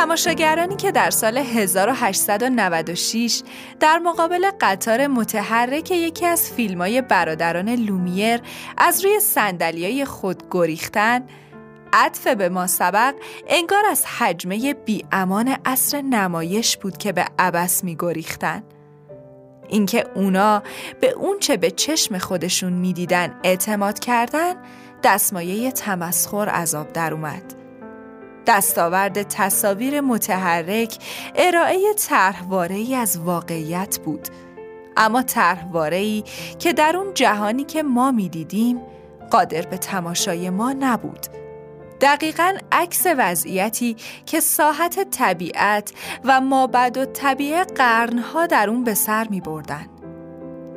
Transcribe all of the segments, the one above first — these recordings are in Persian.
تماشاگرانی که در سال 1896 در مقابل قطار متحرک یکی از فیلمای برادران لومیر از روی سندلیای خود گریختن عطف به ما سبق انگار از حجمه بی امان اصر نمایش بود که به عبس می گریختن. اینکه اونا به اون چه به چشم خودشون می‌دیدن اعتماد کردن دستمایه تمسخر عذاب در اومد. دستاورد تصاویر متحرک ارائه طرحواره ای از واقعیت بود اما طرحواره ای که در اون جهانی که ما می‌دیدیم قادر به تماشای ما نبود دقیقا عکس وضعیتی که ساحت طبیعت و مابد و طبیعه قرنها در اون به سر می بردن.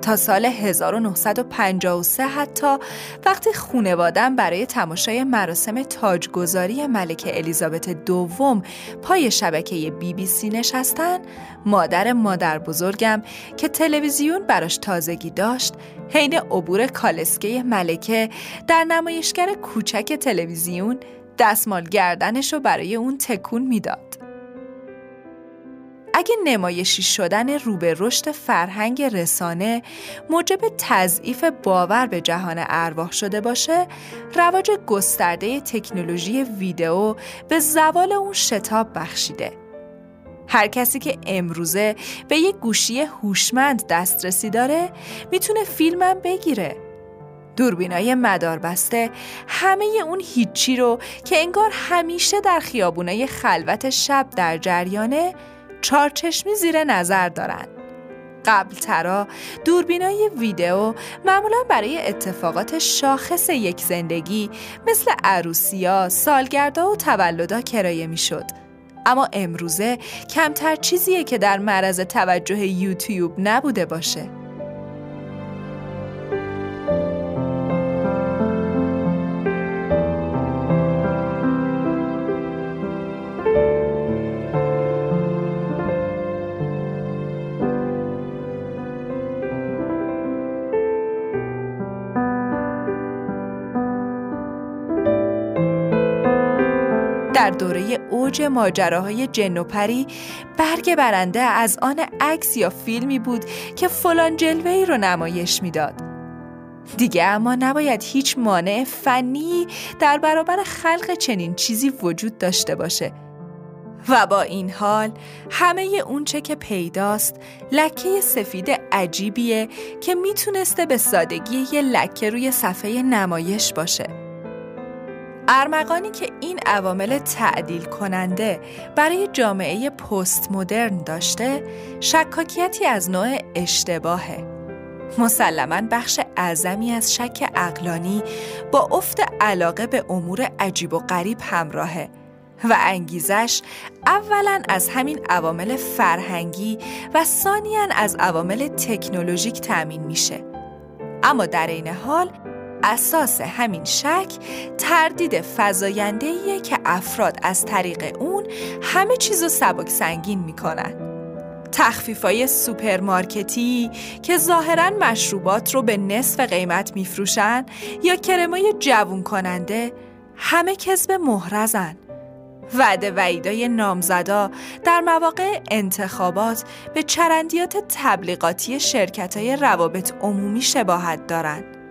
تا سال 1953 حتی وقتی خونوادم برای تماشای مراسم تاجگذاری ملکه الیزابت دوم پای شبکه بی بی سی نشستن مادر مادر بزرگم که تلویزیون براش تازگی داشت حین عبور کالسکه ملکه در نمایشگر کوچک تلویزیون دستمال گردنش رو برای اون تکون می‌داد. اگه نمایشی شدن رو به رشد فرهنگ رسانه موجب تضعیف باور به جهان ارواح شده باشه رواج گسترده تکنولوژی ویدئو به زوال اون شتاب بخشیده. هر کسی که امروزه به یک گوشی هوشمند دسترسی داره می‌تونه فیلمم بگیره. دوربینای مداربسته همه اون هیچی رو که انگار همیشه در خیابونای خلوت شب در جریانه چارچشمی زیر نظر دارن قبل ترا دوربینای ویدئو معمولا برای اتفاقات شاخص یک زندگی مثل عروسیا، سالگردا و تولدا کرایه می‌شد. اما امروزه کمتر چیزیه که در معرض توجه یوتیوب نبوده باشه. در دوره اوج ماجراهای جن و پری برگ برنده از آن عکس یا فیلمی بود که فلان جلوه رو نمایش می‌داد. دیگه اما نباید هیچ مانع فنی در برابر خلق چنین چیزی وجود داشته باشه و با این حال همه اونچه که پیداست لکه سفید عجیبیه که می‌تونسته به سادگی یه لکه روی صفحه نمایش باشه ارمغانی که این عوامل تعدیل کننده برای جامعه پست مدرن داشته شکاکیتی از نوع اشتباهه. مسلما بخش اعظمی از شک اقلانی با افت علاقه به امور عجیب و غریب همراهه و انگیزش اولا از همین عوامل فرهنگی و ثانیا از عوامل تکنولوژیک تأمین میشه. اما در این حال اساس همین شک تردید فزاینده‌ایه که افراد از طریق اون همه چیزو سبک سنگین می‌کنن تخفیفای سوپرمارکتی که ظاهرا مشروبات رو به نصف قیمت میفروشن یا کرمای جوون کننده همه کذب محضن وعده وعیدای نامزدا در مواقع انتخابات به چرندیات تبلیغاتی شرکت های روابط عمومی شباهت دارند.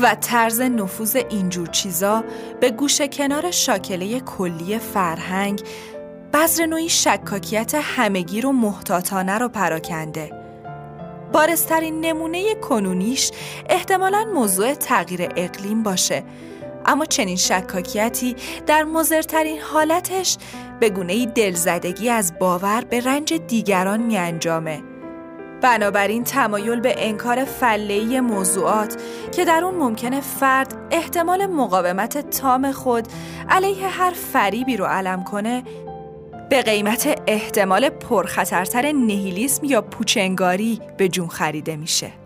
و طرز نفوذ اینجور چیزا به گوشه کنار شاکله کلی فرهنگ بذر نوعی شکاکیت همگیر و محتاطانه رو پراکنده بارسترین نمونه کنونیش احتمالا موضوع تغییر اقلیم باشه اما چنین شکاکیتی در مزرترین حالتش به گونه دلزدگی از باور به رنج دیگران می انجامه. بنابراین تمایل به انکار فلهی موضوعات که در اون ممکنه فرد احتمال مقاومت تام خود علیه هر فریبی رو علم کنه به قیمت احتمال پرخطرتر نهیلیسم یا پوچنگاری به جون خریده میشه.